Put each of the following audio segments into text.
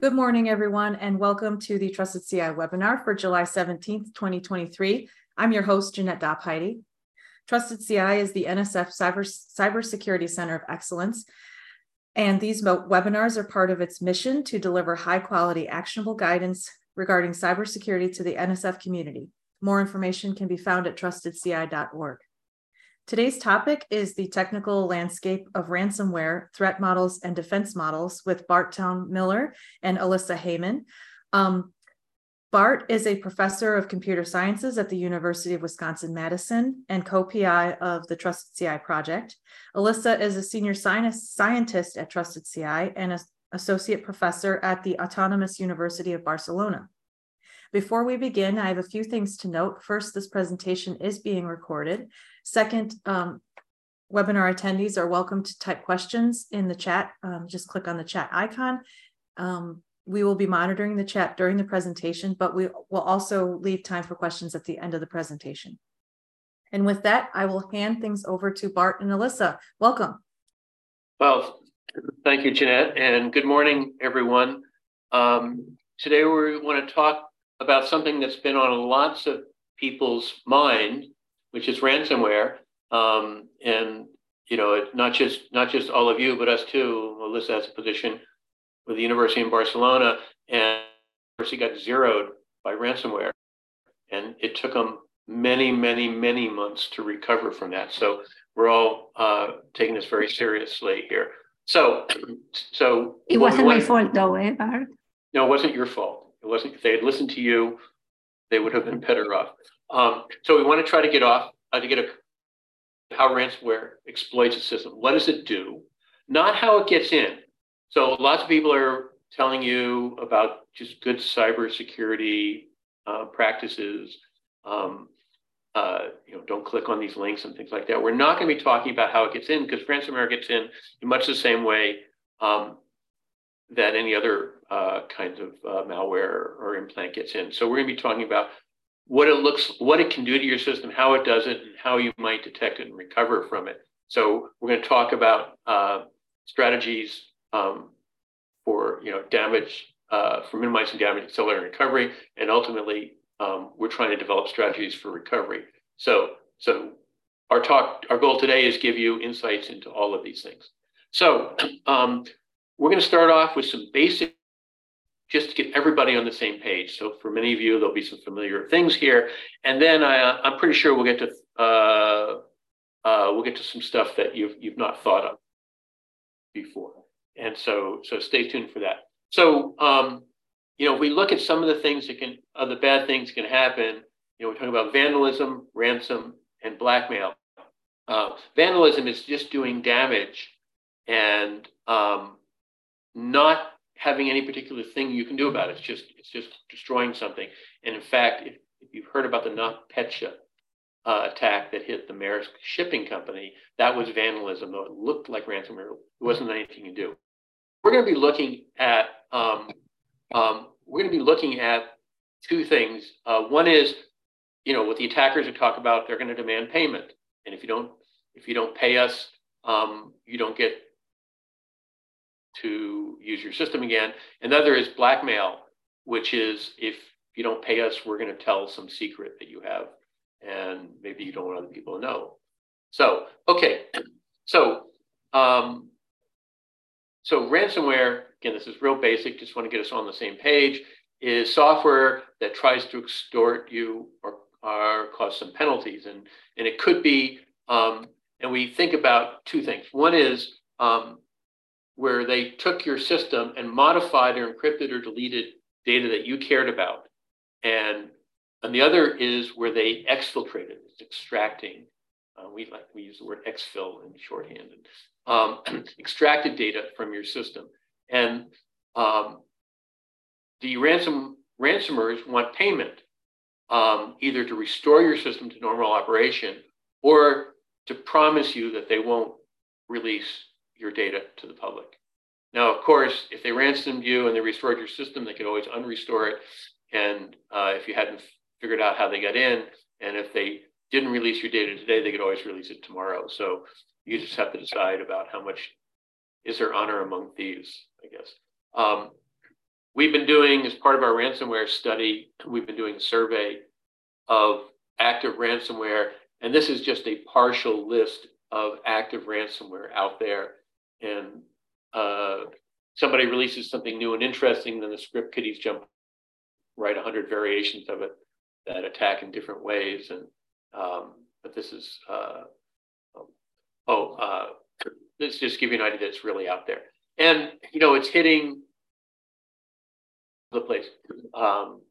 Good morning, everyone, and welcome to the Trusted CI webinar for July 17th, 2023. I'm your host, Jeanette Dopheide. Trusted CI is the NSF Cyber, Cybersecurity Center of Excellence, and these webinars are part of its mission to deliver high quality, actionable guidance regarding cybersecurity to the NSF community. More information can be found at trustedci.org. Today's topic is the technical landscape of ransomware, threat models, and defense models with Barton Miller and Elisa Heymann. Um, Bart is a professor of computer sciences at the University of Wisconsin Madison and co PI of the Trusted CI project. Elisa is a senior scientist at Trusted CI and an associate professor at the Autonomous University of Barcelona. Before we begin, I have a few things to note. First, this presentation is being recorded. Second, um, webinar attendees are welcome to type questions in the chat. Um, just click on the chat icon. Um, we will be monitoring the chat during the presentation, but we will also leave time for questions at the end of the presentation. And with that, I will hand things over to Bart and Elisa. Welcome. Well, thank you, Jeanette, and good morning, everyone. Um, today we want to talk about something that's been on lots of people's mind, which is ransomware. Um, and you know, not just not just all of you, but us too. Melissa has a position with the University in Barcelona, and he got zeroed by ransomware, and it took them many, many, many months to recover from that. So we're all uh, taking this very seriously here. So, so it wasn't my fault, though, eh, Bart? No, it wasn't your fault. It wasn't, if they had listened to you, they would have been better off. Um, so we want to try to get off, uh, to get a, how ransomware exploits a system. What does it do? Not how it gets in. So lots of people are telling you about just good cybersecurity uh, practices. Um, uh, you know, don't click on these links and things like that. We're not going to be talking about how it gets in because ransomware gets in in much the same way um, that any other uh, kinds of uh, malware or implant gets in. So we're going to be talking about what it looks, what it can do to your system, how it does it, and how you might detect it and recover from it. So we're going to talk about uh, strategies um, for you know damage, uh, for minimizing damage, accelerating recovery, and ultimately um, we're trying to develop strategies for recovery. So so our talk, our goal today is give you insights into all of these things. So um, we're going to start off with some basic just to get everybody on the same page. So for many of you, there'll be some familiar things here, and then I, I'm pretty sure we'll get to uh, uh, we'll get to some stuff that you've you've not thought of before, and so so stay tuned for that. So um, you know, if we look at some of the things that can, uh, the bad things can happen. You know, we're talking about vandalism, ransom, and blackmail. Uh, vandalism is just doing damage and um, not having any particular thing you can do about it. It's just it's just destroying something. And in fact, if, if you've heard about the NotPetya uh, attack that hit the Maersk shipping company, that was vandalism, though it looked like ransomware. It wasn't anything to do. We're going to be looking at um, um, we're going to be looking at two things. Uh, one is, you know, what the attackers would talk about. They're going to demand payment, and if you don't if you don't pay us, um, you don't get to use your system again. Another is blackmail, which is if you don't pay us, we're going to tell some secret that you have, and maybe you don't want other people to know. So, okay, so um, so ransomware, again, this is real basic, just want to get us on the same page, is software that tries to extort you or, or cause some penalties. And, and it could be, um, and we think about two things. One is um, where they took your system and modified or encrypted or deleted data that you cared about. And, and the other is where they exfiltrated, it's extracting. Uh, we like we use the word exfil in shorthand, and um, extracted data from your system. And um, the ransom ransomers want payment, um, either to restore your system to normal operation or to promise you that they won't release your data to the public. Now, of course, if they ransomed you and they restored your system, they could always unrestore it. And uh, if you hadn't figured out how they got in, and if they didn't release your data today, they could always release it tomorrow. So you just have to decide about how much is there honor among thieves, I guess. Um, we've been doing, as part of our ransomware study, we've been doing a survey of active ransomware. And this is just a partial list of active ransomware out there. And uh, somebody releases something new and interesting, then the script kiddies jump, write a 100 variations of it that attack in different ways. And um, but this is uh, oh, uh, this just give you an idea that it's really out there. And you know, it's hitting the place. Um,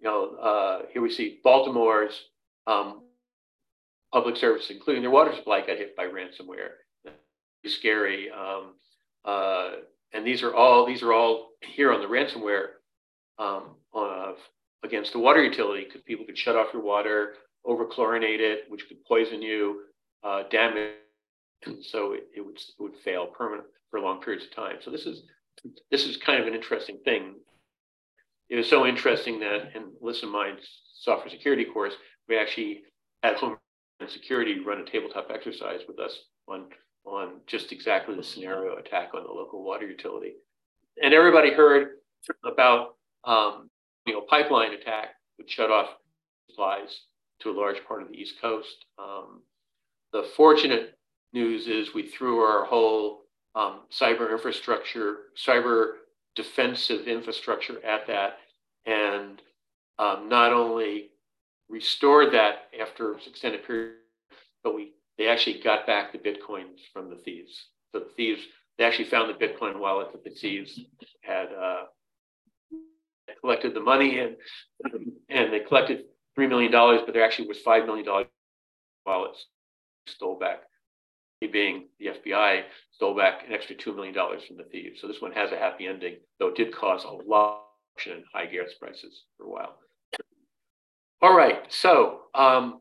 you know, uh, here we see Baltimore's um, public service, including their water supply, got hit by ransomware. Scary. Um, uh, and these are all these are all here on the ransomware um, against the water utility because people could shut off your water, overchlorinate it, which could poison you, uh, damage, and so it, it, would it would fail permanent for long periods of time. So this is this is kind of an interesting thing. It was so interesting that in Listen Mind's software security course, we actually had Homeland Security run a tabletop exercise with us on on just exactly the scenario attack on the local water utility. And everybody heard about um, you know pipeline attack which shut off supplies to a large part of the East Coast. Um, the fortunate news is we threw our whole um, cyber infrastructure, cyber defensive infrastructure at that, and um, not only restored that after an extended period, but we they actually got back the bitcoins from the thieves. So the thieves they actually found the Bitcoin wallet that the thieves had uh, collected the money and and they collected three million dollars, but there actually was five million dollars wallets stole back. He being the FBI stole back an extra two million dollars from the thieves. So this one has a happy ending, though it did cause a lot in high gas prices for a while. All right, so um,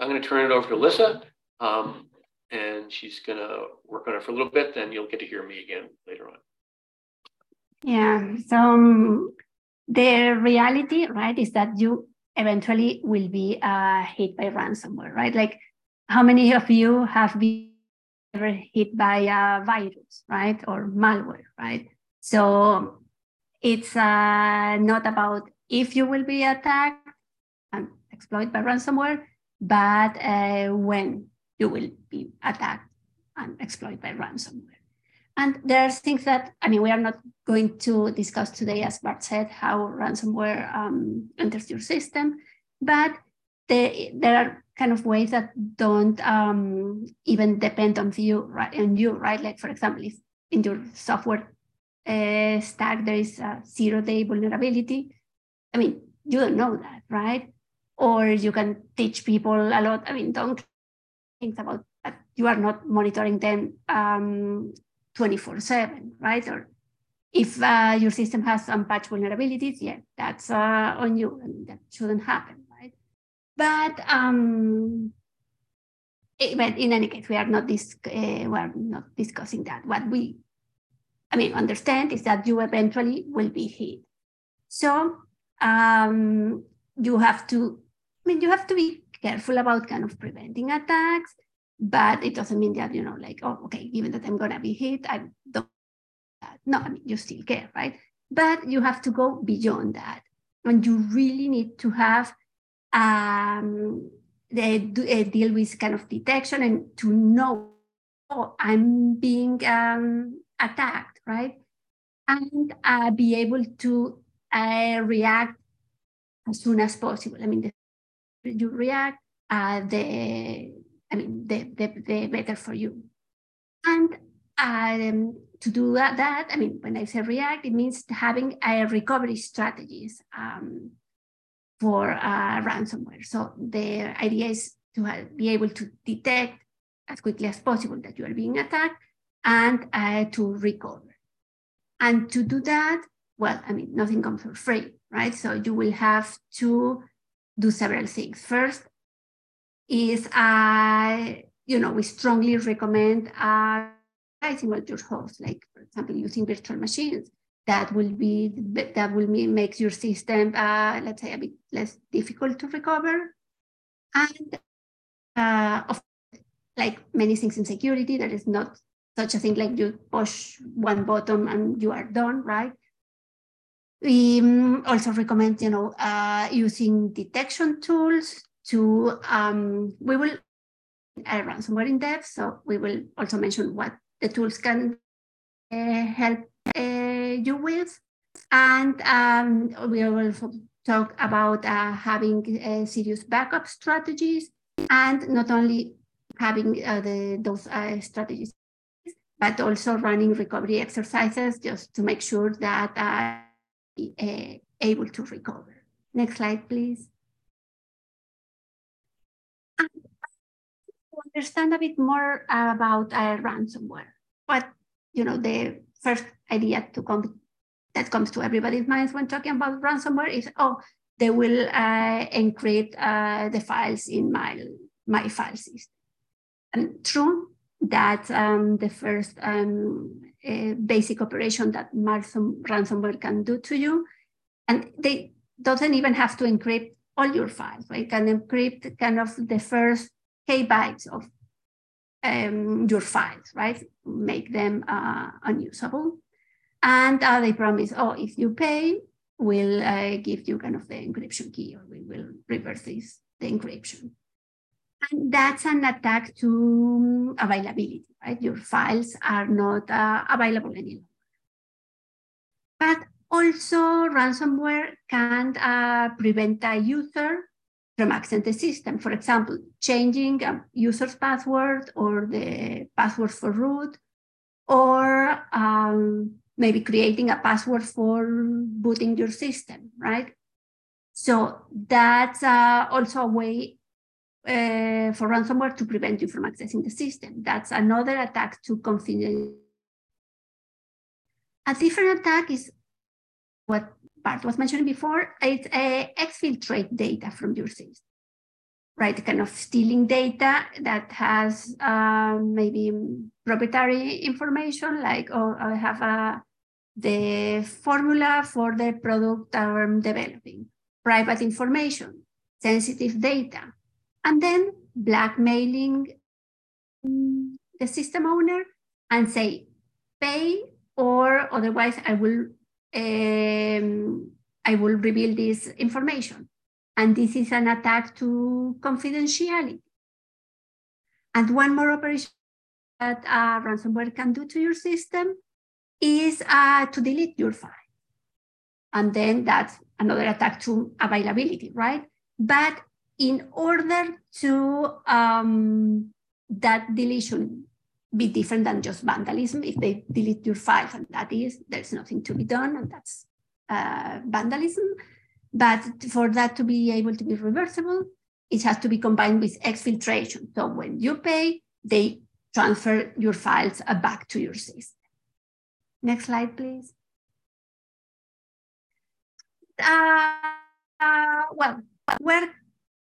I'm going to turn it over to Elisa, um, and she's going to work on it for a little bit. Then you'll get to hear me again later on. Yeah. So um, the reality, right, is that you eventually will be uh, hit by ransomware, right? Like, how many of you have been ever hit by a virus, right, or malware, right? So it's uh, not about if you will be attacked and exploited by ransomware, but uh, when you will be attacked and exploited by ransomware. And there's things that, I mean, we are not going to discuss today, as Bart said, how ransomware um, enters your system, but the, there are kind of ways that don't um, even depend on you, right? On you, right? Like, for example, if in your software uh, stack there is a zero-day vulnerability, I mean, you don't know that, right? Or you can teach people a lot. I mean, don't think about that you are not monitoring them um, 24 7, right? Or if uh, your system has some patch vulnerabilities, yeah, that's uh, on you. and that shouldn't happen, right? But um, it, eh, but in any case, we are not uh, we are not discussing that. What we, I mean, understand is that you eventually will be hit. So um, you have to, I mean, you have to be careful about kind of preventing attacks but it doesn't mean that you know like oh okay given that i'm gonna be hit i don't no i mean you still care right? But you have to go beyond that. And you really need to have um the uh, deal with kind of detection and to know oh i'm being um, attacked right? And uh, be able to uh, react as soon as possible. I mean the, you react uh, the I mean, the, the, the better for you. And um, to do that, that, I mean, when I say react, it means having a recovery strategies um, for uh, ransomware. So the idea is to have, be able to detect as quickly as possible that you are being attacked and uh, to recover. And to do that, well, I mean, nothing comes for free, right? So you will have to do several things. First, is, uh, you know, we strongly recommend uh, your host, like for example, using virtual machines. That will be that will make your system, uh, let's say, a bit less difficult to recover. And uh, of like many things in security, there is not such a thing like you push one button and you are done, right? We um, also recommend, you know, uh, using detection tools to, um, we will uh, ransomware in depth, so we will also mention what the tools can uh, help uh, you with. And um, we will also talk about uh, having uh, serious backup strategies and not only having uh, the, those strategies, but also running recovery exercises just to make sure that uh, able to recover. Next slide, please. Understand a bit more about uh, ransomware, But you know, the first idea to come that comes to everybody's minds when talking about ransomware is, oh, they will uh, encrypt uh, the files in my my file system. And true that um, the first um, uh, basic operation that ransom, ransomware can do to you. And they doesn't even have to encrypt all your files. Right? Can encrypt kind of the first K bytes of um, your files, right? Make them uh, unusable. And uh, they promise, oh, if you pay, we'll uh, give you kind of the encryption key or we will reverse this, the encryption. And that's an attack to availability, right? Your files are not uh, available any longer. But also ransomware can uh, prevent a user from accessing the system. For example, changing a user's password or the password for root, or um, maybe creating a password for booting your system, right? So that's uh, also a way uh, for ransomware to prevent you from accessing the system. That's another attack to confidentiality. A different attack is what Bart was mentioned before. It's a exfiltrate data from your system, right? Kind of stealing data that has uh, maybe proprietary information, like oh, I have a uh, the formula for the product I'm developing, private information, sensitive data, and then blackmailing the system owner and say, pay or otherwise I will um, I will reveal this information. And this is an attack to confidentiality. And one more operation that ransomware can do to your system is uh, to delete your file. And then that's another attack to availability, right? But in order to um, that deletion be different than just vandalism, if they delete your file, and that is, there's nothing to be done, and that's uh, vandalism. But for that to be able to be reversible, it has to be combined with exfiltration. So when you pay, they transfer your files back to your system. Next slide, please. Uh, uh, well, where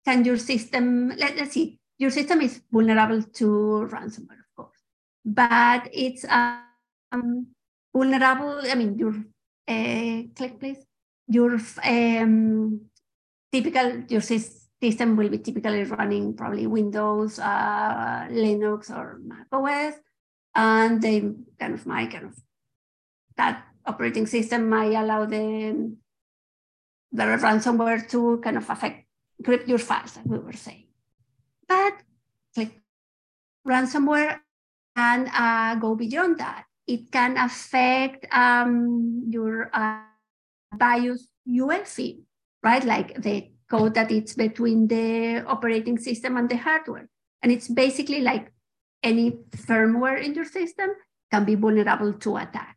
can your system, let, us see, your system is vulnerable to ransomware, but it's um, vulnerable, I mean, your, uh, click please, your um, typical, your system will be typically running probably Windows, uh, Linux, or Mac OS, and they kind of might kind of that operating system might allow the, the ransomware to kind of affect, encrypt your files, like we were saying. But like ransomware can uh, go beyond that. It can affect um, your uh, BIOS UEFI, right? Like the code that it's between the operating system and the hardware. And it's basically like any firmware in your system can be vulnerable to attack.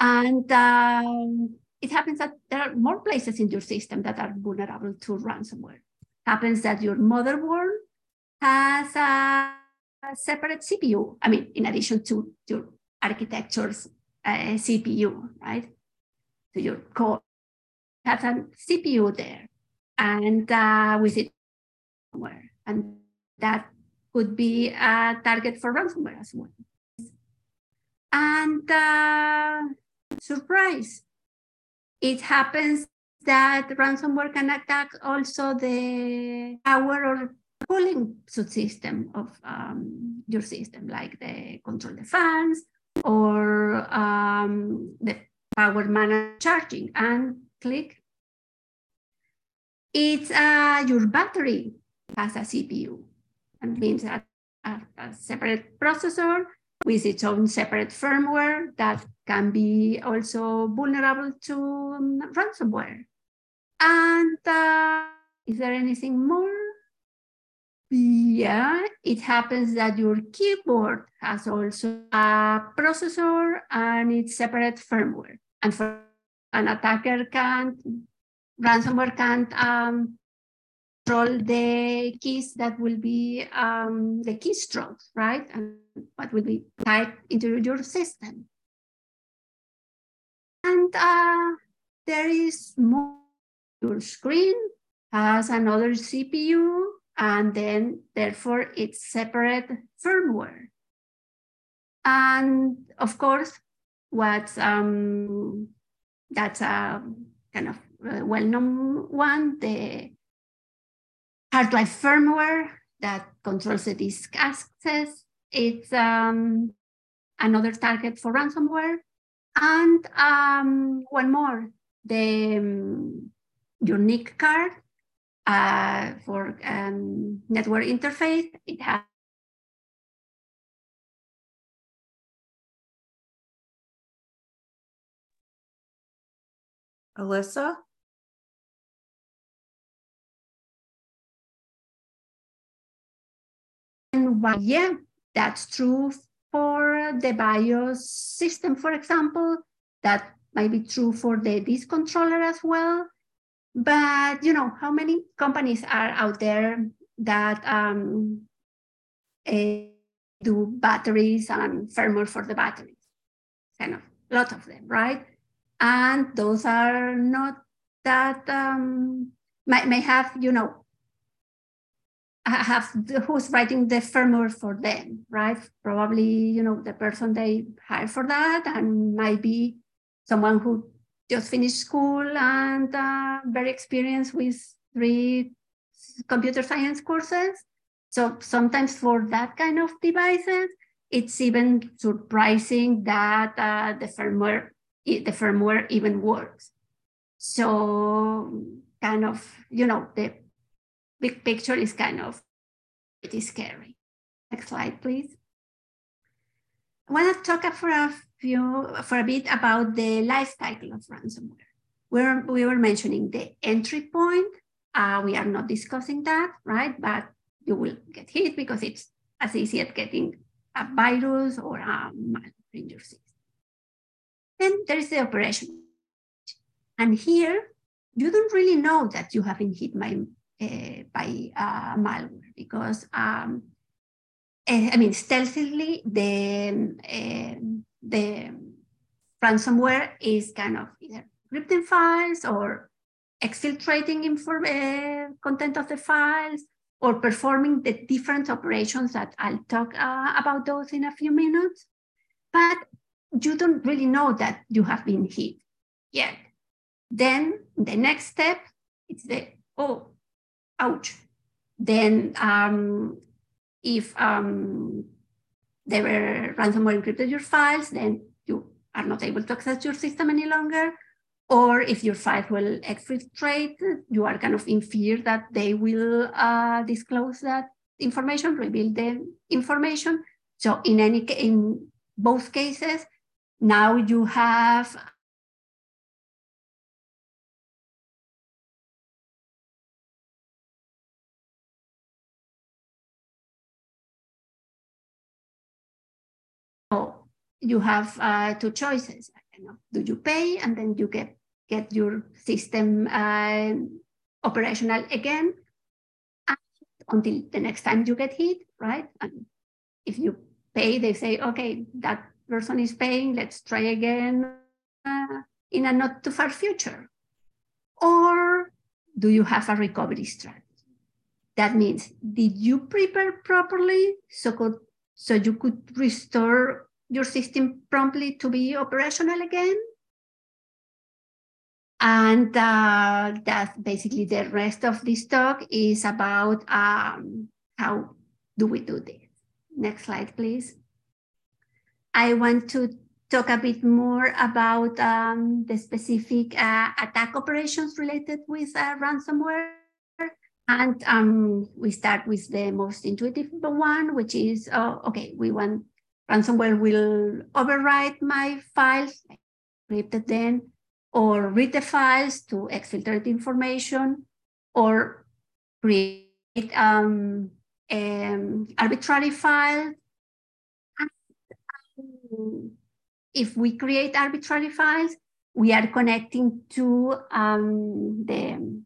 And um, it happens that there are more places in your system that are vulnerable to ransomware. Happens that your motherboard has a, separate CPU. I mean, in addition to your architecture's uh, CPU, right? So your core has a CPU there, and uh, with it, somewhere, and that could be a target for ransomware as well. And uh, surprise, it happens that ransomware can attack also the power or cooling subsystem of um, your system, like the control the fans or um, the power managed charging and click. It's uh, your battery has a CPU and means that a, a separate processor with its own separate firmware that can be also vulnerable to um, ransomware. And uh, is there anything more? Yeah, it happens that your keyboard has also a processor and its separate firmware. And for an attacker can't, ransomware can't um, control the keys that will be um, the keystrokes, right? And what will be typed into your system. And uh, there is more. Your screen has another CPU, and then therefore it's separate firmware. And of course, what's um, that's a kind of well-known one, the hard drive firmware that controls the disk access. It's um, another target for ransomware. And um, one more, the um, NIC card uh, for um, network interface. It has Elisa? And why, yeah, that's true for the BIOS system, for example. That might be true for the disk controller as well. But you know, how many companies are out there that um, uh, do batteries and firmware for the batteries? Kind of a lot of them, right? And those are not that um, may, may have, you know, have the, who's writing the firmware for them, right? Probably, you know, the person they hire for that and might be someone who just finished school and uh, very experienced with three computer science courses. So sometimes for that kind of devices, it's even surprising that uh, the firmware the firmware even works. So kind of, you know, the big picture is kind of pretty scary. Next slide, please. I want to talk for a few, for a bit about the life cycle of ransomware. We're, we were mentioning the entry point. Uh, we are not discussing that, right? But you will get hit because it's as easy as getting a virus or a malware in your system. Then there is the operation. And here, you don't really know that you have been hit by, uh, by uh, malware because, um, I mean, stealthily, the, um, the ransomware is kind of either encrypting files or exfiltrating inform, uh, content of the files or performing the different operations that I'll talk uh, about those in a few minutes. But you don't really know that you have been hit yet. Then the next step is the, oh, ouch. Then um, if um, they were ransomware encrypted your files, then you are not able to access your system any longer. Or if your files will exfiltrate, you are kind of in fear that they will uh, disclose that information, reveal the information. So in any in both cases, now you have you have uh, two choices. Do you pay and then you get get your system uh, operational again until the next time you get hit, right? And if you pay, they say, okay, that person is paying, let's try again uh, in a not too far future? Or do you have a recovery strategy? That means, did you prepare properly so, could, so you could restore your system promptly to be operational again? And uh, that's basically the rest of this talk is about um, how do we do this. Next slide, please. I want to talk a bit more about um, the specific uh, attack operations related with uh, ransomware. And um, we start with the most intuitive one, which is, oh, okay, we want ransomware will overwrite my files, encrypted them, or read the files to exfiltrate information, or create um, um, arbitrary file. If we create arbitrary files, we are connecting to um, the,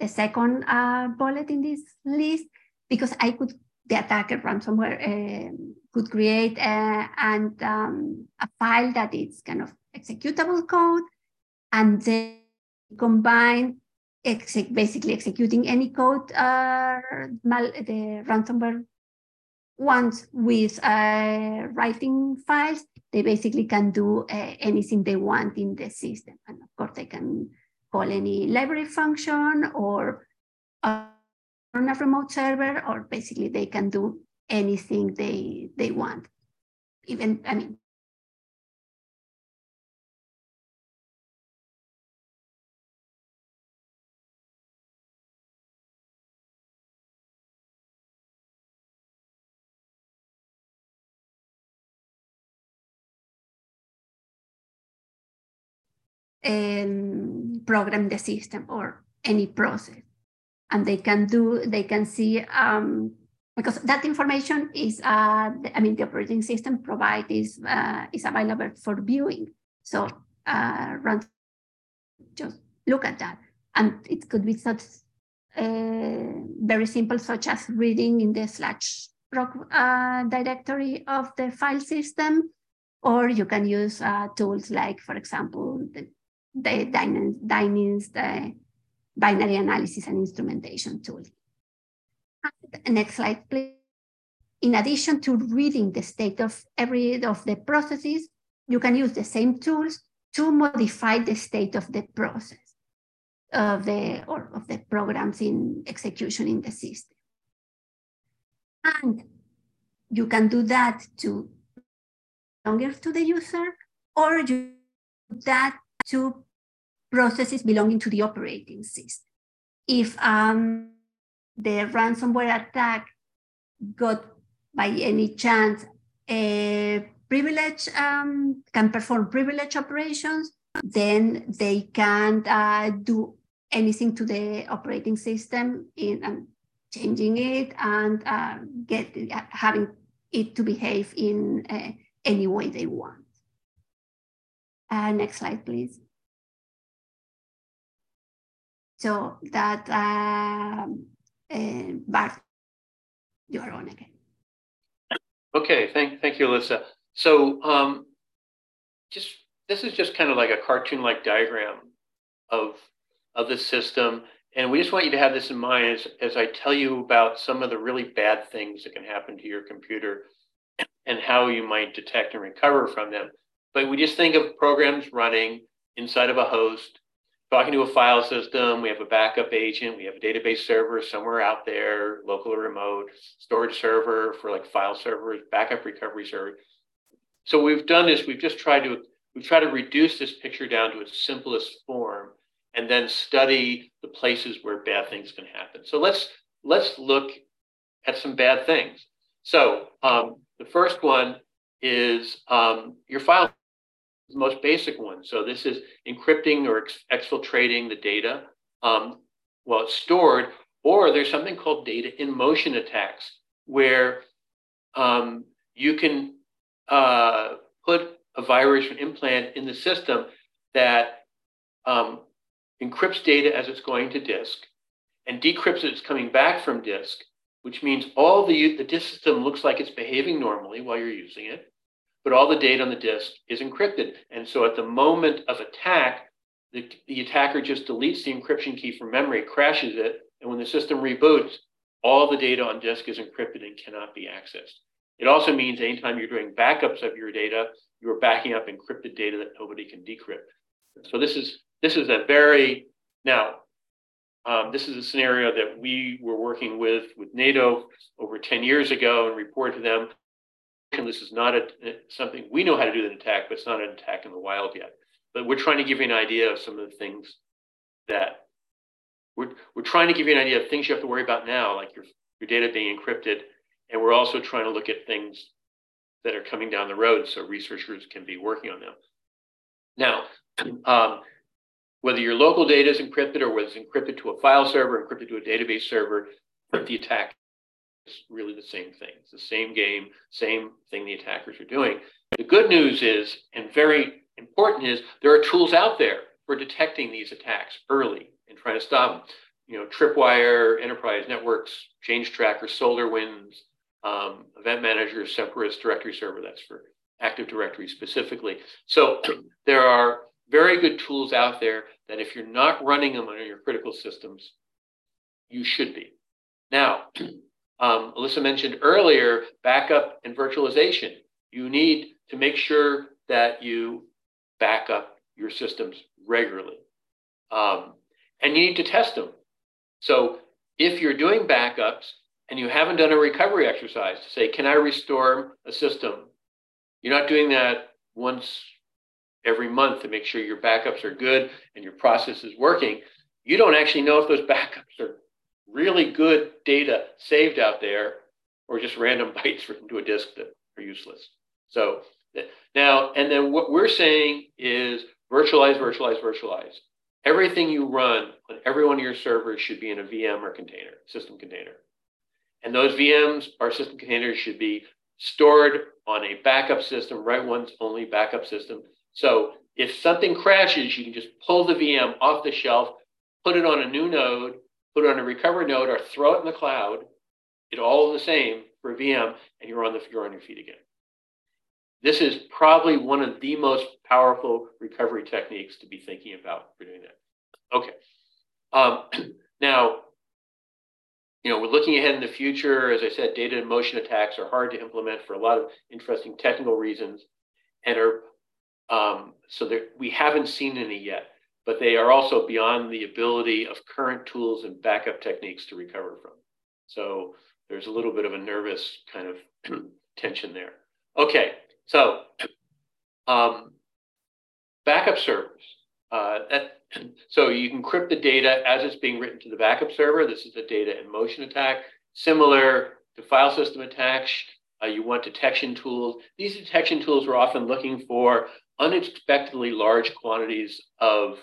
the second uh, bullet in this list because I could, the attacker ransomware uh, could create a, and um, a file that is kind of executable code and then combine exec, basically executing any code uh, the ransomware wants with uh, writing files, they basically can do uh, anything they want in the system. And of course, they can call any library function or uh, on a remote server, or basically they can do anything they they want. Even, I mean, um, program the system or any process. And they can do, they can see, um, because that information is, uh, I mean, the operating system provide is, uh, is available for viewing. So uh, run, just look at that. And it could be such uh, very simple, such as reading in the slash uh, directory of the file system, or you can use uh, tools like, for example, the the Dyninst, the binary analysis and instrumentation tool. Next slide, please. In addition to reading the state of every of the processes, you can use the same tools to modify the state of the process of the or of the programs in execution in the system. And you can do that to longer to the user, or you do that to processes belonging to the operating system. If um, the ransomware attack got by any chance a privilege, um, can perform privilege operations, then they can uh, do anything to the operating system in um, changing it and uh, get having it to behave in uh, any way they want. Uh, next slide, please. So that, uh, uh, Bart, you're on again. Okay, thank, thank you, Elisa. So um, just this is just kind of like a cartoon-like diagram of, of the system. And we just want you to have this in mind as, as I tell you about some of the really bad things that can happen to your computer and how you might detect and recover from them. But we just think of programs running inside of a host, talking to a file system. We have a backup agent. We have a database server somewhere out there, local or remote, storage server for like file servers, backup recovery server. So we've done this. We've just tried to we've tried to reduce this picture down to its simplest form, and then study the places where bad things can happen. So let's let's look at some bad things. So um, the first one is um, your file the most basic one. So this is encrypting or ex- exfiltrating the data um, while it's stored, or there's something called data in motion attacks, where um, you can uh, put a virus or implant in the system that um, encrypts data as it's going to disk and decrypts it as coming back from disk, which means all the, the disk system looks like it's behaving normally while you're using it but all the data on the disk is encrypted. And so at the moment of attack, the, the attacker just deletes the encryption key from memory, crashes it, and when the system reboots, all the data on disk is encrypted and cannot be accessed. It also means anytime you're doing backups of your data, you're backing up encrypted data that nobody can decrypt. So this is this is a very now um, this is a scenario that we were working with with NATO over 10 years ago and reported to them this is not a, something we know how to do an attack, but it's not an attack in the wild yet. But we're trying to give you an idea of some of the things that we're, we're trying to give you an idea of things you have to worry about now, like your, your data being encrypted. And we're also trying to look at things that are coming down the road so researchers can be working on them. Now, um, whether your local data is encrypted or whether it's encrypted to a file server, encrypted to a database server, the attack is really the same thing. It's the same game, same thing the attackers are doing. The good news is, and very important is, there are tools out there for detecting these attacks early and trying to stop them. You know, Tripwire, Enterprise Netwrix, Change Tracker, SolarWinds, um, Event Manager, Semperis Directory Server, that's for Active Directory specifically. So there are very good tools out there that if you're not running them on your critical systems, you should be. Now, um, Elisa mentioned earlier backup and virtualization. You need to make sure that you back up your systems regularly. Um, and you need to test them. So if you're doing backups and you haven't done a recovery exercise to say, can I restore a system? You're not doing that once every month to make sure your backups are good and your process is working. You don't actually know if those backups are really good data saved out there or just random bytes written to a disk that are useless. So now, and then what we're saying is virtualize, virtualize, virtualize. Everything you run on every one of your servers should be in a VM or container, system container. And those VMs or system containers should be stored on a backup system, right one's only backup system. So if something crashes, you can just pull the VM off the shelf, put it on a new node, put it on a recovery node, or throw it in the cloud. It all the same for a VM, and you're on the you're on your feet again. This is probably one of the most powerful recovery techniques to be thinking about for doing that. Okay. Um, now, you know, we're looking ahead in the future. As I said, data in motion attacks are hard to implement for a lot of interesting technical reasons, and are um, so there, we haven't seen any yet. But they are also beyond the ability of current tools and backup techniques to recover from. So there's a little bit of a nervous kind of tension there. Okay, so, um, backup servers. Uh, that, so you can encrypt the data as it's being written to the backup server. This is a data in motion attack. Similar to file system attacks, uh, you want detection tools. These detection tools are often looking for unexpectedly large quantities of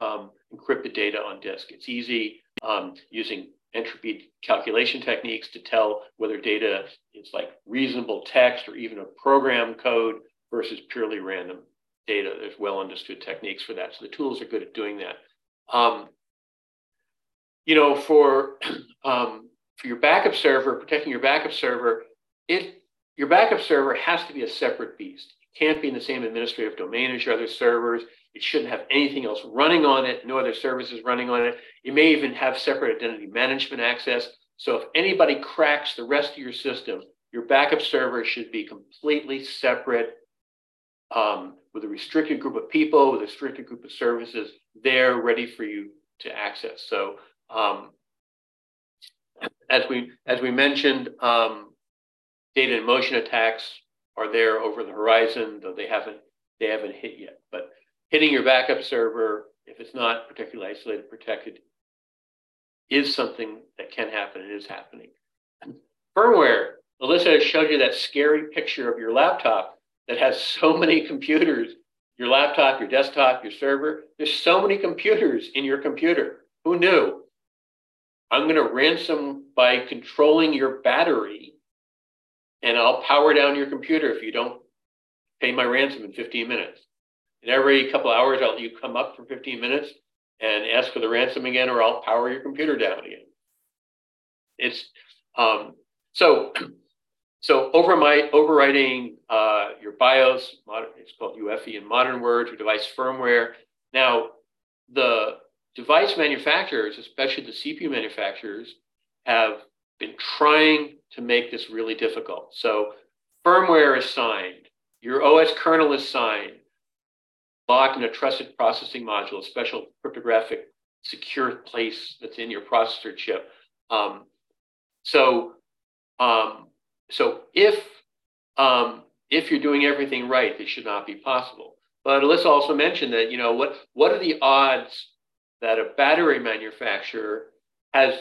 um, encrypted data on disk. It's easy um, using entropy calculation techniques to tell whether data is like reasonable text or even a program code versus purely random data. There's well understood techniques for that. So the tools are good at doing that. Um, you know, for um, for your backup server, protecting your backup server, it your backup server has to be a separate beast. It can't be in the same administrative domain as your other servers. It shouldn't have anything else running on it, no other services running on it. You may even have separate identity management access. So if anybody cracks the rest of your system, your backup server should be completely separate um, with a restricted group of people, with a restricted group of services there ready for you to access. So um, as we as we mentioned, um, data in motion attacks are there over the horizon, though they haven't they haven't hit yet. But hitting your backup server, if it's not particularly isolated, protected, is something that can happen and is happening. Firmware. Elisa showed you that scary picture of your laptop that has so many computers, your laptop, your desktop, your server. There's so many computers in your computer. Who knew? I'm going to ransom by controlling your battery and I'll power down your computer if you don't pay my ransom in 15 minutes. And every couple hours, I'll you come up for 15 minutes and ask for the ransom again, or I'll power your computer down again. It's um, so so over my overwriting uh, your BIOS, modern, it's called UEFI in modern words, or device firmware. Now, the device manufacturers, especially the CPU manufacturers, have been trying to make this really difficult. So firmware is signed, your OS kernel is signed, locked in a trusted processing module, a special cryptographic secure place that's in your processor chip. Um, so, um, so if um, if you're doing everything right, this should not be possible. But let's also mention that, you know, what, what are the odds that a battery manufacturer has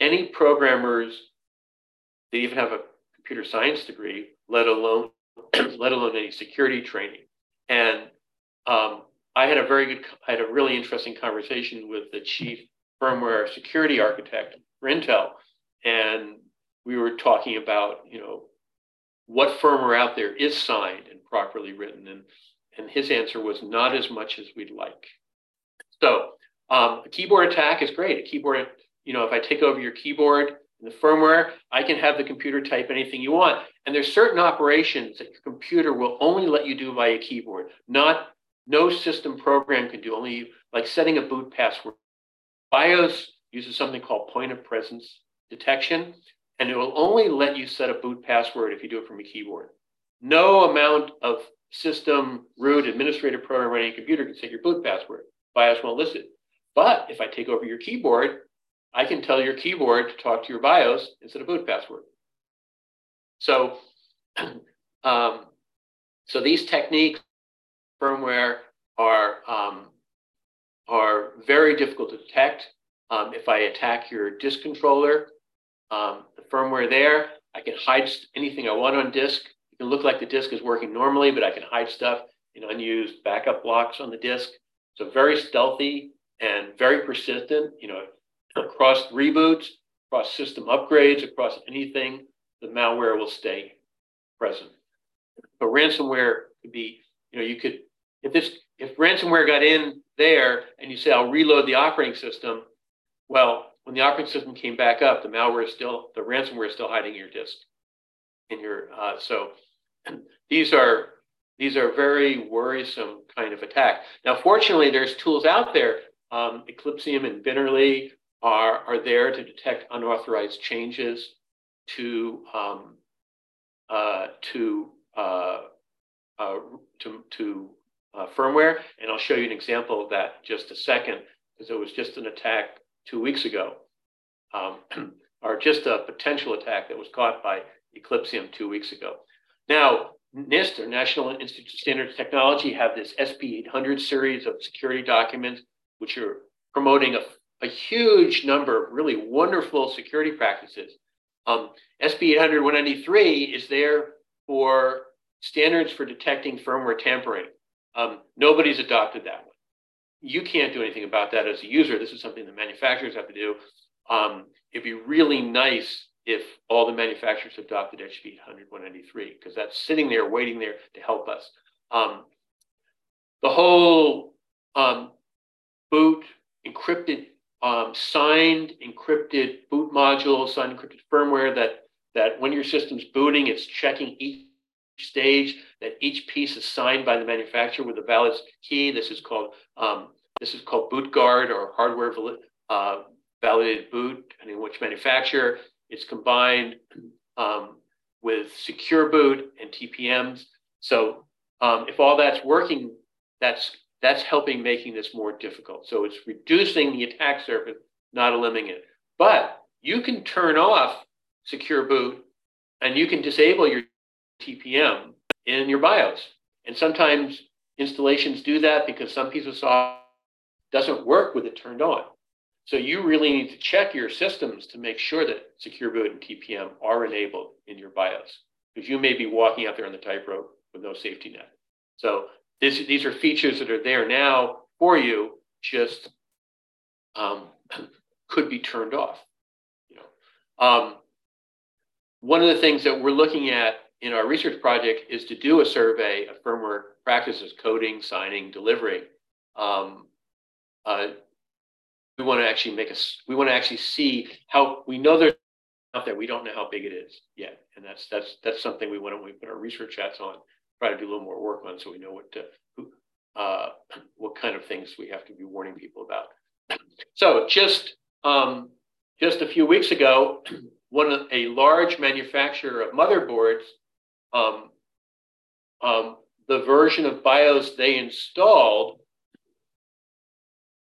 any programmers that even have a computer science degree, let alone let alone any security training. And um, I had a very good, I had a really interesting conversation with the chief firmware security architect for Intel, and we were talking about, you know, what firmware out there is signed and properly written, and and his answer was not as much as we'd like. So um, a keyboard attack is great. A keyboard, you know, if I take over your keyboard and the firmware, I can have the computer type anything you want. And there's certain operations that your computer will only let you do via keyboard. Not no system program can do, only like setting a boot password. BIOS uses something called point of presence detection, and it will only let you set a boot password if you do it from a keyboard. No amount of system root administrative program running a computer can set your boot password. BIOS won't list it. But if I take over your keyboard, I can tell your keyboard to talk to your BIOS instead of boot password. So, um, so these techniques, firmware, are um, are very difficult to detect. Um, if I attack your disk controller, um, the firmware there, I can hide anything I want on disk. It can look like the disk is working normally, but I can hide stuff in unused backup blocks on the disk. So very stealthy and very persistent. You know, across reboots, across system upgrades, across anything, the malware will stay present. But ransomware could be, you know, you could, if this, if ransomware got in there and you say, I'll reload the operating system, well, when the operating system came back up, the malware is still, the ransomware is still hiding in your disk. In your, uh, so these are, these are very worrisome kind of attack. Now, fortunately, there's tools out there, um, Eclypsium and Binarly are, are there to detect unauthorized changes to um, uh, to, uh, uh, to to uh, firmware, and I'll show you an example of that just a second, because it was just an attack two weeks ago, um, or just a potential attack that was caught by Eclypsium two weeks ago. Now, NIST, or National Institute of Standards Technology, have this SP 800 series of security documents, which are promoting a a huge number of really wonderful security practices. Um, SP 800 193 is there for standards for detecting firmware tampering. Um, nobody's adopted that one. You can't do anything about that as a user. This is something the manufacturers have to do. Um, it'd be really nice if all the manufacturers adopted 800 193 because that's sitting there waiting there to help us. Um, the whole um, boot encrypted um, signed encrypted boot module, signed encrypted firmware that that when your system's booting, it's checking each stage that each piece is signed by the manufacturer with a valid key. This is called um, this is called boot guard or hardware uh, validated boot, depending on which manufacturer. It's combined um, with secure boot and TPMs. So um, if all that's working, that's that's helping making this more difficult. So it's reducing the attack surface, not eliminating it. But you can turn off secure boot and you can disable your TPM in your BIOS. And sometimes installations do that because some piece of software doesn't work with it turned on. So you really need to check your systems to make sure that secure boot and TPM are enabled in your BIOS because you may be walking out there on the tightrope with no safety net. So this, these are features that are there now for you, just um, could be turned off. You know, um, one of the things that we're looking at in our research project is to do a survey of firmware practices, coding, signing, delivery. Um, uh, we want to actually make us. We want to actually see how we know there's out there. We don't know how big it is yet, and that's that's that's something we want to we put our research hats on try to do a little more work on so we know what to, uh, what kind of things we have to be warning people about. So just um, just a few weeks ago, one a large manufacturer of motherboards, um, um, the version of BIOS they installed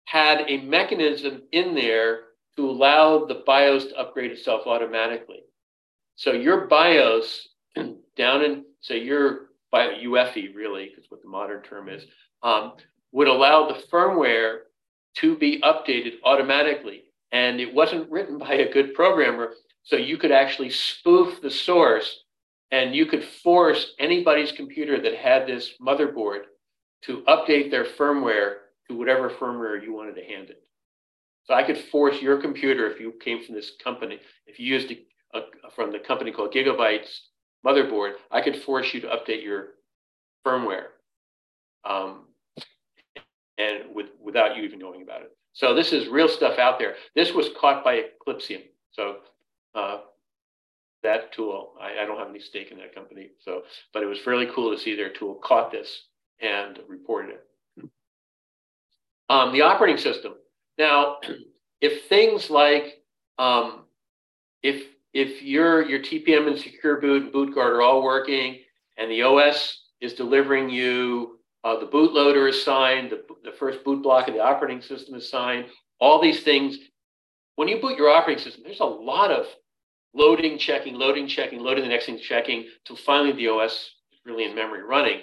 had a mechanism in there to allow the BIOS to upgrade itself automatically. So your BIOS down in say your by UEFI really, because what the modern term is, um, would allow the firmware to be updated automatically. And it wasn't written by a good programmer, so you could actually spoof the source and you could force anybody's computer that had this motherboard to update their firmware to whatever firmware you wanted to hand it. So I could force your computer, if you came from this company, if you used a, a, from the company called Gigabyte's motherboard, I could force you to update your firmware, um, and with without you even knowing about it. So this is real stuff out there. This was caught by Eclypsium. So uh, that tool, I, I, don't have any stake in that company. So, but it was fairly cool to see their tool caught this and reported it. Um, the operating system. Now, if things like um, if if your your TPM and Secure Boot and BootGuard are all working, and the OS is delivering you uh, the bootloader is signed, the, the first boot block of the operating system is signed, all these things. When you boot your operating system, there's a lot of loading, checking, loading, checking, loading the next thing, checking, till finally the OS is really in memory running.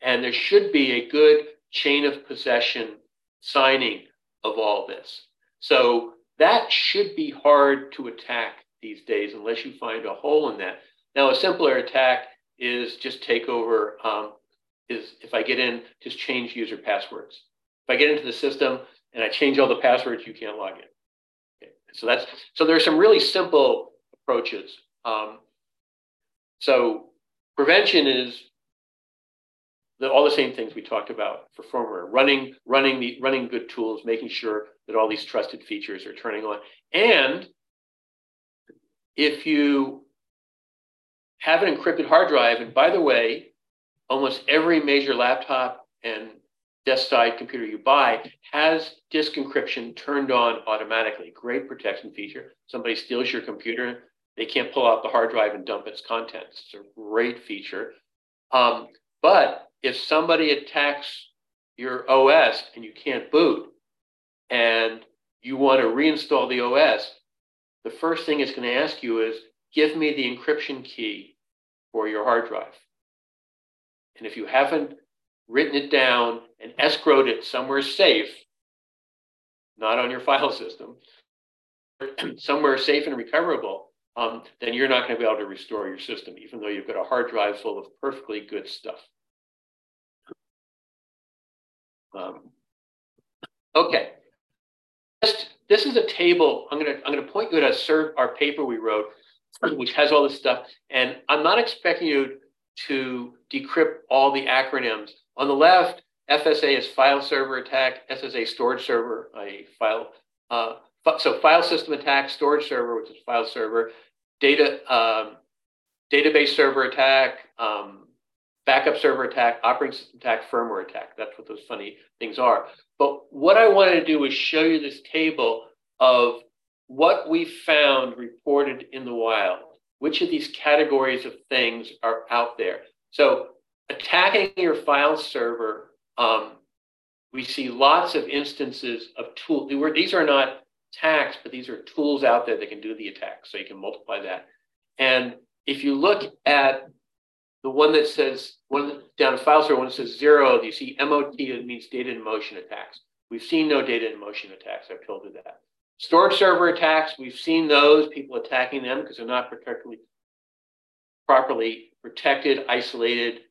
And there should be a good chain of possession signing of all this. So that should be hard to attack these days unless you find a hole in that. Now, a simpler attack is just take over, um, is if I get in, just change user passwords. If I get into the system and I change all the passwords, you can't log in. Okay. So that's so there's some really simple approaches. Um, so prevention is the, all the same things we talked about for firmware, running, running, the, running good tools, making sure that all these trusted features are turning on. And if you have an encrypted hard drive, and by the way, almost every major laptop and desk-side computer you buy has disk encryption turned on automatically. Great protection feature. Somebody steals your computer, they can't pull out the hard drive and dump its contents. It's a great feature. Um, but if somebody attacks your OS and you can't boot and you want to reinstall the OS, the first thing it's going to ask you is give me the encryption key for your hard drive. And if you haven't written it down and escrowed it somewhere safe, not on your file system, somewhere safe and recoverable, um, then you're not going to be able to restore your system, even though you've got a hard drive full of perfectly good stuff. Um, okay. This, this is a table. I'm gonna I'm gonna point you to serve our paper we wrote, which has all this stuff. And I'm not expecting you to decrypt all the acronyms. On the left, FSA is file server attack, SSA storage server, a file. Uh, so file system attack, storage server, which is file server, data um, database server attack, um, backup server attack, operating system attack, firmware attack. That's what those funny things are. But what I wanted to do is show you this table of what we found reported in the wild. Which of these categories of things are out there? So attacking your file server, um, we see lots of instances of tools. These are not attacks, but these are tools out there that can do the attack. So you can multiply that. And if you look at the one that says one down file server, one that says zero, you see MOT, it means data in motion attacks. We've seen no data in motion attacks. I've told you that. Storage server attacks, we've seen those, people attacking them because they're not particularly properly protected, isolated,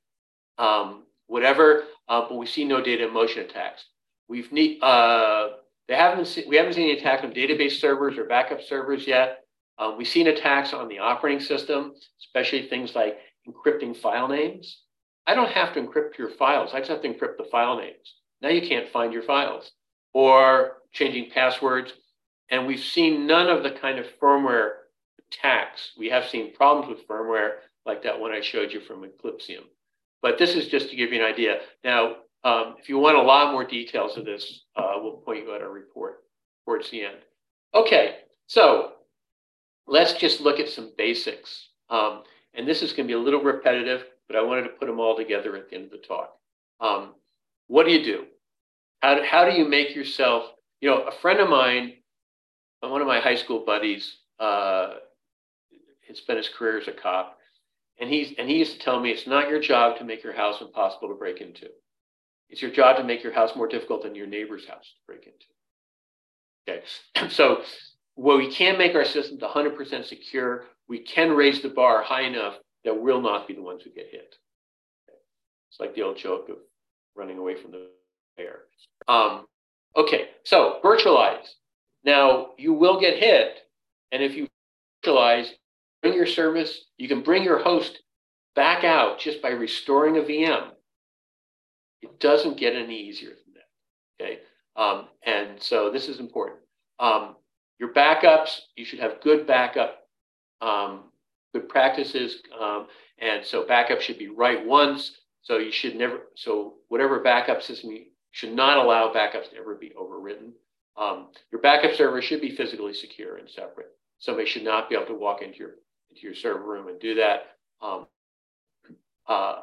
um, whatever, uh, but we see no data in motion attacks. We've need, uh, they haven't seen, we haven't seen any attacks on database servers or backup servers yet. Um, we've seen attacks on the operating system, especially things like encrypting file names. I don't have to encrypt your files. I just have to encrypt the file names. Now you can't find your files or changing passwords. And we've seen none of the kind of firmware attacks. We have seen problems with firmware like that one I showed you from Eclypsium. But this is just to give you an idea. Now, um, if you want a lot more details of this, uh, we'll point you at our report towards the end. Okay, so let's just look at some basics. Um, and this is going to be a little repetitive, but I wanted to put them all together at the end of the talk. Um, what do you do? How do, how do you make yourself, you know, a friend of mine, one of my high school buddies, uh, had spent his career as a cop. and he's and he used to tell me it's not your job to make your house impossible to break into. It's your job to make your house more difficult than your neighbor's house to break into. Okay, so well, we can't make our systems 100% secure. We can raise the bar high enough that we'll not be the ones who get hit. It's like the old joke of running away from the bear. Um, okay, so virtualize. Now you will get hit, and if you virtualize, bring your service, you can bring your host back out just by restoring a VM. It doesn't get any easier than that. Okay, um, and so this is important. Um, your backups, you should have good backup, um, good practices, um, and so backup should be right once. So you should never, so whatever backup system you should not allow backups to ever be overwritten. Um, your backup server should be physically secure and separate. Somebody should not be able to walk into your into your server room and do that. Um, uh,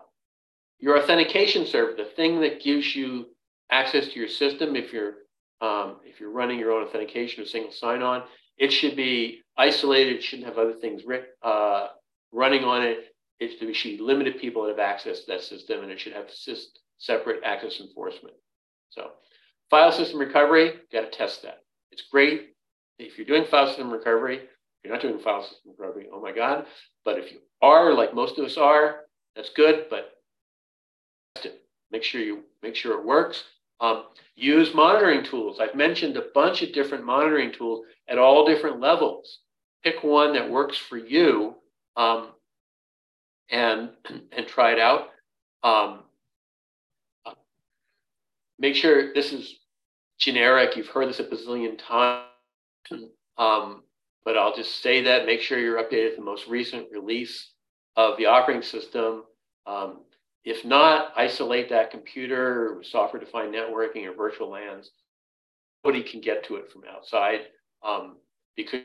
your authentication server, the thing that gives you access to your system, if you're um, if you're running your own authentication or single sign-on, it should be isolated. It shouldn't have other things uh, running on it. It should be limited people that have access to that system, and it should have separate access enforcement. So, file system recovery, got to test that. It's great if you're doing file system recovery. You're not doing file system recovery. Oh my God! But if you are, like most of us are, that's good. But make sure you make sure it works. Um, use monitoring tools. I've mentioned a bunch of different monitoring tools at all different levels. Pick one that works for you um, and, and try it out. Um, make sure this is generic. You've heard this a bazillion times, um, but I'll just say that. Make sure you're updated to the most recent release of the operating system. Um, if not, isolate that computer software defined networking or virtual LANs. Nobody can get to it from outside um, because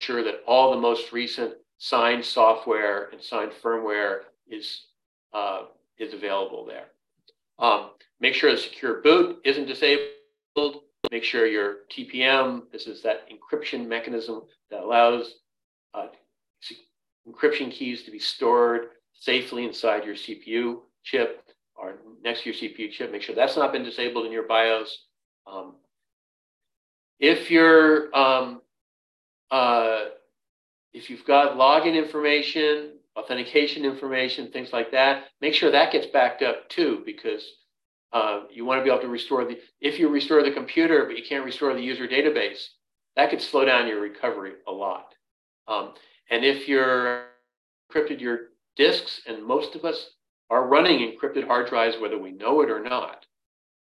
sure that all the most recent signed software and signed firmware is, uh, is available there. Um, make sure the secure boot isn't disabled. Make sure your TPM, this is that encryption mechanism that allows uh, encryption keys to be stored safely inside your CPU chip or next to your CPU chip. Make sure that's not been disabled in your BIOS. Um, if you're um, uh, if you've got login information, authentication information, things like that, make sure that gets backed up too, because uh, you want to be able to restore the. If you restore the computer but you can't restore the user database, that could slow down your recovery a lot. Um, and if you're encrypted your disks, and most of us are running encrypted hard drives, whether we know it or not.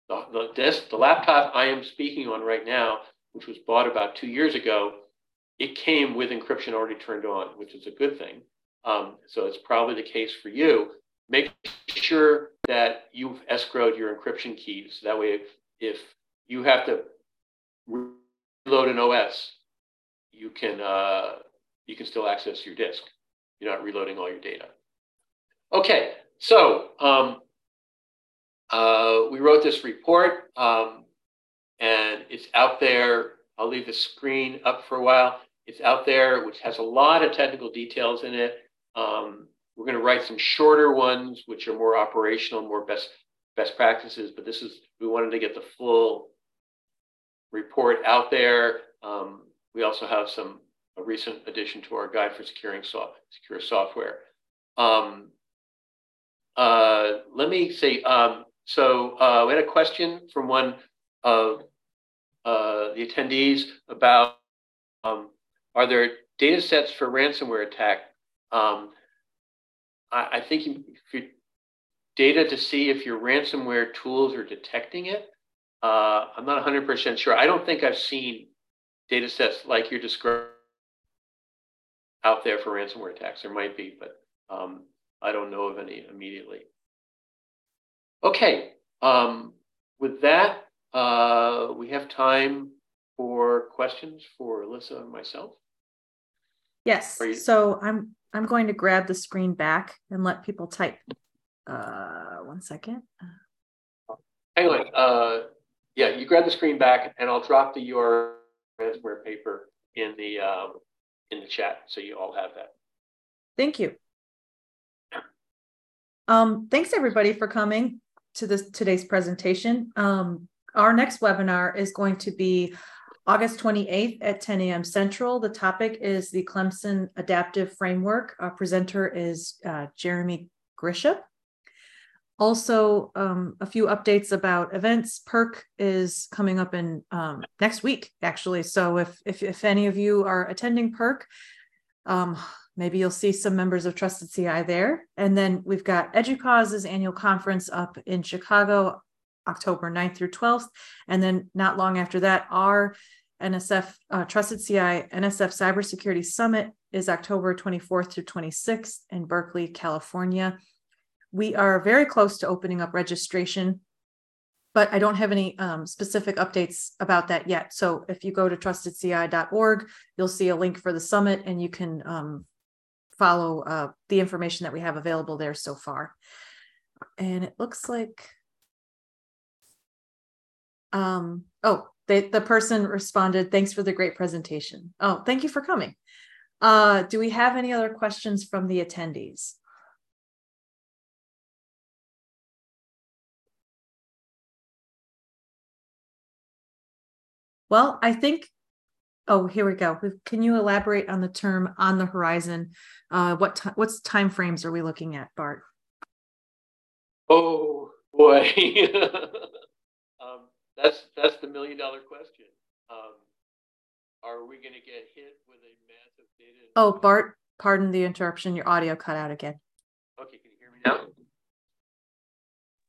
The, the disk, the laptop I am speaking on right now, which was bought about two years ago, it came with encryption already turned on, which is a good thing. Um, so it's probably the case for you. Make sure that you've escrowed your encryption keys. That way, if, if you have to reload an OS, you can uh, you can still access your disk. You're not reloading all your data. Okay, so um, uh, we wrote this report um, and it's out there. I'll leave the screen up for a while. It's out there, which has a lot of technical details in it. Um, we're going to write some shorter ones, which are more operational, more best best practices. But this is we wanted to get the full report out there. Um, we also have some a recent addition to our guide for securing secure software. Um, uh, let me see. Um, so uh, we had a question from one of uh, the attendees about um, are there data sets for ransomware attack? Um, I, I, think you, if data to see if your ransomware tools are detecting it. Uh, I'm not 100% sure. I don't think I've seen data sets like you're describing out there for ransomware attacks. There might be, but um, I don't know of any immediately. Okay, um, with that, uh, we have time for questions for Elisa and myself. Yes. So I'm I'm going to grab the screen back and let people type. Uh, one second. Hang on. Uh, yeah, you grab the screen back, and I'll drop the URL ransomware paper in the um, in the chat, so you all have that. Thank you. Um, thanks everybody for coming to this today's presentation. Um, our next webinar is going to be August 28th at 10 a.m. Central. The topic is the Clemson Adaptive Framework. Our presenter is uh, Jeremy Grisham. Also, um, a few updates about events. PEARC is coming up in um, next week, actually. So if, if, if any of you are attending PEARC, um, maybe you'll see some members of Trusted CI there. And then we've got EDUCAUSE's annual conference up in Chicago, October 9th through 12th. And then not long after that, our NSF uh, Trusted CI NSF Cybersecurity Summit is October 24th through 26th in Berkeley, California. We are very close to opening up registration, but I don't have any um, specific updates about that yet. So if you go to trustedci.org, you'll see a link for the summit and you can um, follow uh, the information that we have available there so far. And it looks like, um, oh, they, the person responded, thanks for the great presentation. Oh, thank you for coming. Uh, do we have any other questions from the attendees? Well, I think, oh, here we go. Can you elaborate on the term on the horizon? Uh, what what's time frames are we looking at, Bart? Oh boy, um, that's that's the million dollar question. Um, are we going to get hit with a massive data? Oh, Bart, pardon the interruption. Your audio cut out again. Okay, can you hear me now?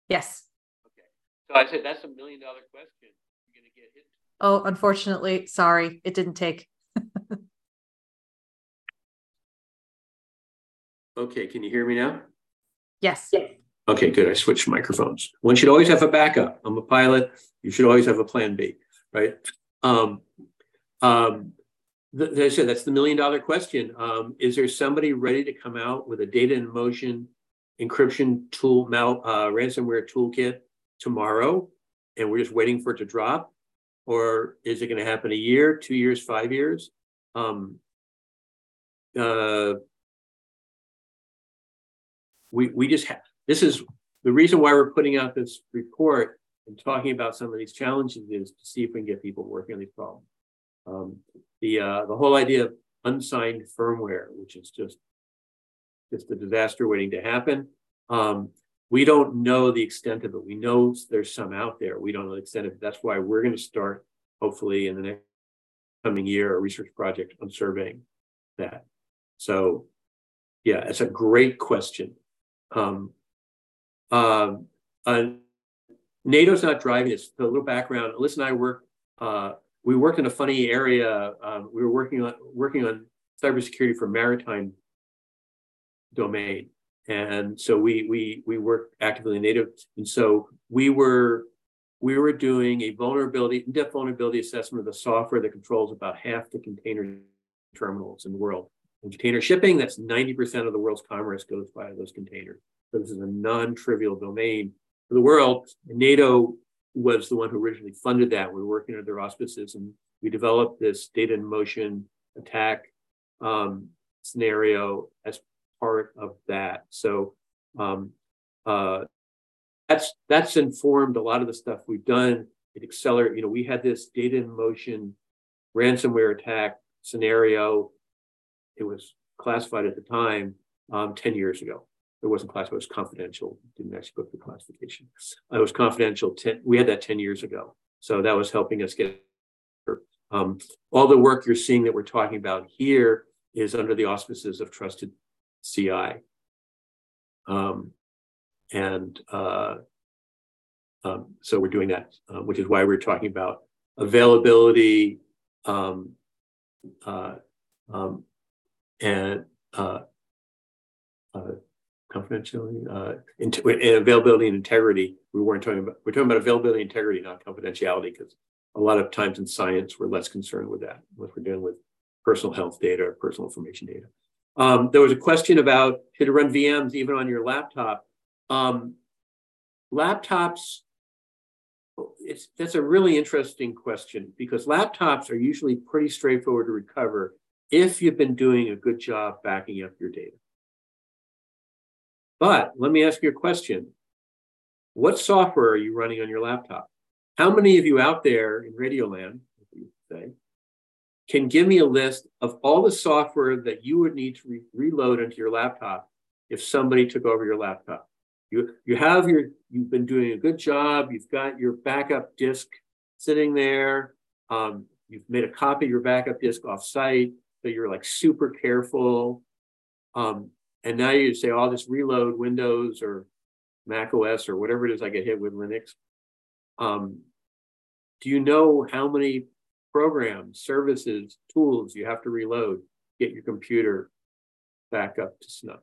Yes. Okay, so I said that's a million dollar question. You're going to get hit Oh, unfortunately, sorry, it didn't take. okay, can you hear me now? Yes. Okay, good. I switched microphones. One should always have a backup. I'm a pilot. You should always have a plan B, right? Um, um, th- as I said, that's the million dollar question. Um, is there somebody ready to come out with a data in motion encryption tool, mal, uh, ransomware toolkit tomorrow? And we're just waiting for it to drop? Or is it going to happen a year, two years, five years? Um, uh, we we just have this is the reason why we're putting out this report and talking about some of these challenges is to see if we can get people working on these problems. Um, the uh, the whole idea of unsigned firmware, which is just just a disaster waiting to happen. Um, we don't know the extent of it. We know there's some out there. We don't know the extent of it. That's why we're going to start, hopefully, in the next coming year, a research project on surveying that. So, yeah, it's a great question. Um, uh, uh, NATO's not driving this. A little background. Elisa and I work. Uh, we worked in a funny area. Um, we were working on working on cybersecurity for maritime domain. And so we we we work actively in NATO. And so we were we were doing a vulnerability, in-depth vulnerability assessment of the software that controls about half the container terminals in the world. In container shipping, that's 90% of the world's commerce goes via those containers. So this is a non-trivial domain for the world. NATO was the one who originally funded that. We were working under their auspices and we developed this data in motion attack um, scenario as part of that. So um, uh, that's that's informed a lot of the stuff we've done. It accelerated. You know, we had this data in motion ransomware attack scenario. It was classified at the time um, 10 years ago. It wasn't classified, it was confidential. Didn't actually go through classification. It was confidential. 10, we had that 10 years ago. So that was helping us get um, all the work you're seeing that we're talking about here is under the auspices of trusted CI. Um, and uh, um, so we're doing that, uh, which is why we're talking about availability um, uh, um, and uh, uh, confidentiality, uh, and availability and integrity. We weren't talking about, we're talking about availability integrity, not confidentiality, because a lot of times in science, we're less concerned with that, unless we're dealing with personal health data personal information data. Um, there was a question about should it run VMs even on your laptop. Um, laptops, it's, that's a really interesting question because laptops are usually pretty straightforward to recover if you've been doing a good job backing up your data. But let me ask you a question. What software are you running on your laptop? How many of you out there in Radioland, say, can give me a list of all the software that you would need to re- reload into your laptop if somebody took over your laptop? You, you have your, you've been doing a good job. You've got your backup disk sitting there. Um, you've made a copy of your backup disk off site. So you're like super careful. Um, and now you say, oh, I'll just reload Windows or Mac OS or whatever it is I get hit with Linux. Um, do you know how many programs, services, tools you have to reload, get your computer back up to snuff?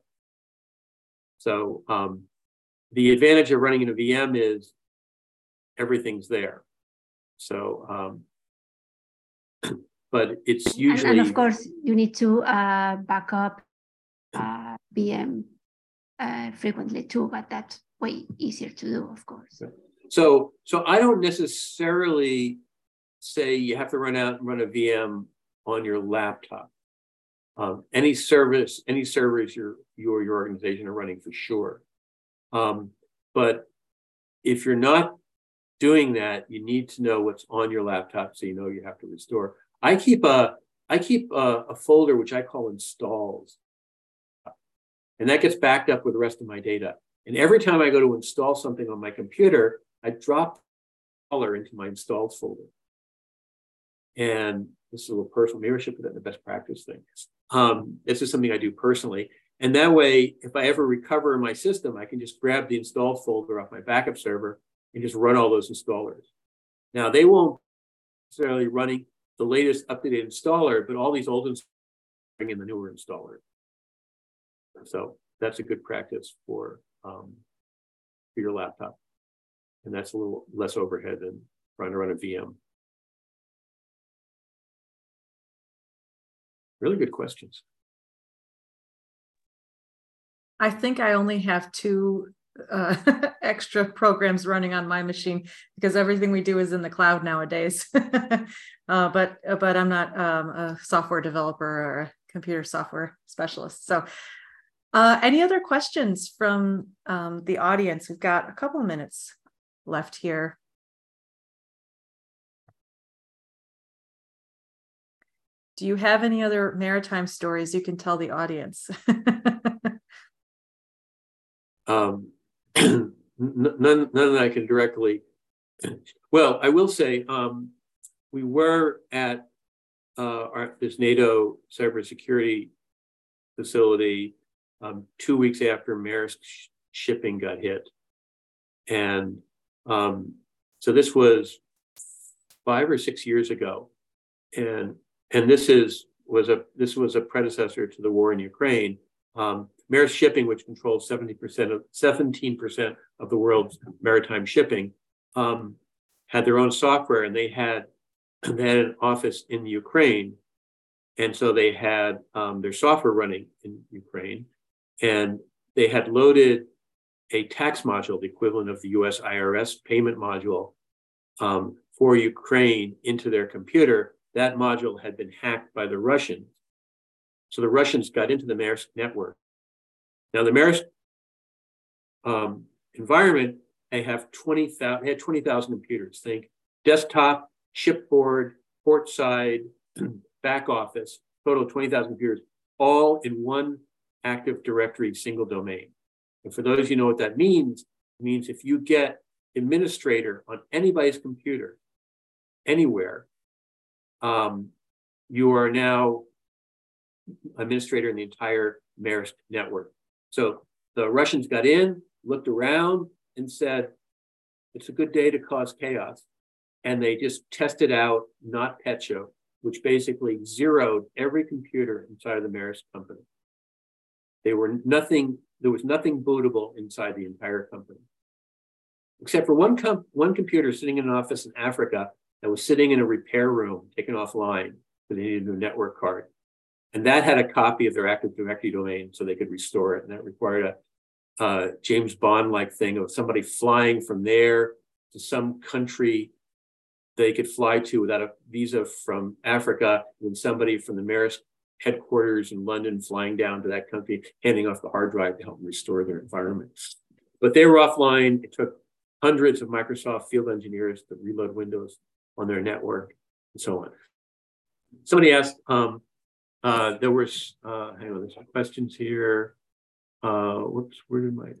So um, the advantage of running in a VM is everything's there. So, um, but it's usually. And, and, of course, you need to uh, back up uh, VM uh, frequently too, but that's way easier to do, of course. So, so I don't necessarily say you have to run out and run a VM on your laptop. Um, any service, any servers your you or your organization are running for sure. Um, but if you're not doing that, you need to know what's on your laptop so you know you have to restore. I keep a I keep a, a folder which I call installs. And that gets backed up with the rest of my data. And every time I go to install something on my computer, I drop color into my installs folder. And this is a little personal. Maybe I that the best practice thing. Um, this is something I do personally. And that way, if I ever recover my system, I can just grab the install folder off my backup server and just run all those installers. Now, they won't necessarily running the latest updated installer, but all these old installers bring in the newer installer. So that's a good practice for, um, for your laptop. And that's a little less overhead than trying to run a VM. Really good questions. I think I only have two uh, extra programs running on my machine because everything we do is in the cloud nowadays. uh, but but I'm not um, a software developer or a computer software specialist. So uh, any other questions from um, the audience? We've got a couple minutes left here. Do you have any other maritime stories you can tell the audience? um, none, none that I can directly. Well, I will say um, we were at uh, our, this NATO cybersecurity facility um, two weeks after Maersk sh- shipping got hit. And um, so this was five or six years ago. And and this is was a this was a predecessor to the war in Ukraine. Um, Maersk Shipping, which controls 70% of 17% of the world's maritime shipping, um, had their own software and they had they had an office in Ukraine. And so they had um, their software running in Ukraine and they had loaded a tax module, the equivalent of the US IRS payment module um, for Ukraine into their computer. That module had been hacked by the Russians. So the Russians got into the Maersk network. Now, the Maersk um, environment, they have 20,000, had 20,000 computers. Think desktop, shipboard, port side, back office, total 20,000 computers, all in one Active Directory single domain. And for those you know what that means, it means if you get administrator on anybody's computer, anywhere, um, you are now administrator in the entire Maersk network. So the Russians got in, looked around, and said, it's a good day to cause chaos. And they just tested out not NotPetya, which basically zeroed every computer inside of the Maersk company. They were nothing, there was nothing bootable inside the entire company. Except for one, one computer sitting in an office in Africa that was sitting in a repair room, taken offline, because they needed a new network card. And that had a copy of their Active Directory domain so they could restore it. And that required a uh, James Bond like thing of somebody flying from there to some country they could fly to without a visa from Africa, and somebody from the Maersk headquarters in London, flying down to that country, handing off the hard drive to help restore their environment. But they were offline. It took hundreds of Microsoft field engineers to reload Windows on their network and so on. Somebody asked, um, uh, there was, uh, hang on, there's some questions here. Uh, whoops, where did my,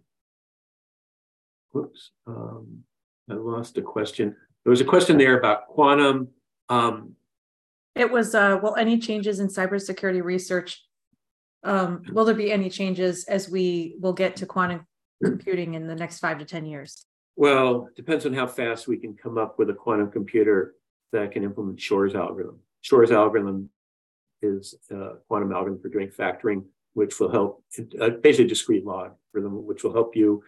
whoops, um, I lost a question. There was a question there about quantum. Um, it was, uh, well, any changes in cybersecurity research? Um, will there be any changes as we will get to quantum computing in the next five to 10 years? Well, depends on how fast we can come up with a quantum computer that can implement Shor's algorithm. Shor's algorithm is a quantum algorithm for doing factoring, which will help, uh, basically discrete log algorithm, which will help you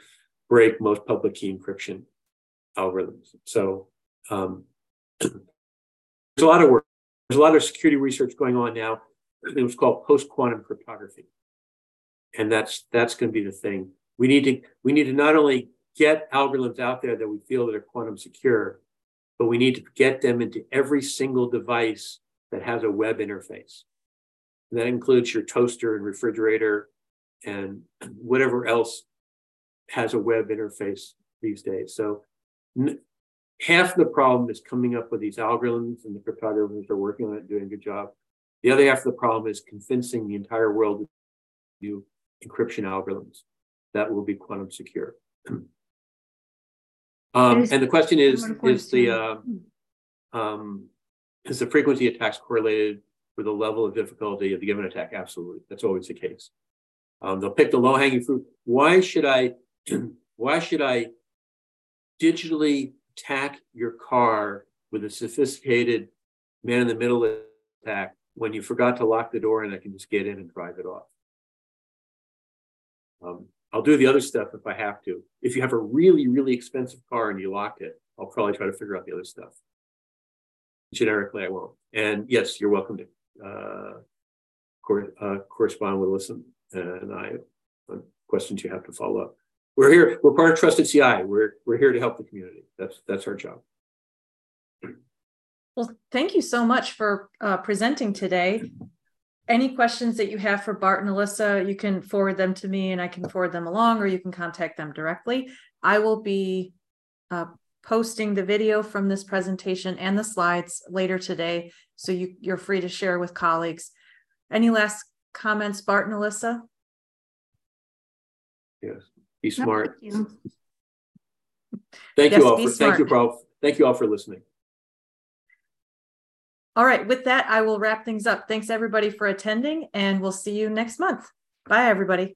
break most public key encryption algorithms. So um, there's a lot of work. There's a lot of security research going on now. It was called post-quantum cryptography. And that's that's going to be the thing. We need to we need to not only get algorithms out there that we feel that are quantum secure, but we need to get them into every single device that has a web interface. And that includes your toaster and refrigerator and whatever else has a web interface these days. So n- half the problem is coming up with these algorithms and the cryptographers are working on it, doing a good job. The other half of the problem is convincing the entire world to do encryption algorithms that will be quantum secure. Um, and the question is, is the uh, um, is the frequency of attacks correlated with the level of difficulty of the given attack? Absolutely, that's always the case. Um, they'll pick the low hanging fruit. Why should I? why should I digitally attack your car with a sophisticated man in the middle attack when you forgot to lock the door and I can just get in and drive it off? Um, I'll do the other stuff if I have to. If you have a really, really expensive car and you lock it, I'll probably try to figure out the other stuff. Generically, I won't. And yes, you're welcome to uh, cor- uh, correspond with Listen and I on questions you have to follow up. We're here. We're part of Trusted CI. We're we're here to help the community. That's that's our job. Well, thank you so much for uh, presenting today any questions that you have for Bart and Elisa, you can forward them to me and I can forward them along, or you can contact them directly. I will be uh, posting the video from this presentation and the slides later today, so you, you're free to share with colleagues. Any last comments, Bart and Elisa? Yes, be smart. thank you, thank yes, you all for smart. thank you for all, thank you all for listening. All right, with that, I will wrap things up. Thanks everybody for attending, and we'll see you next month. Bye, everybody.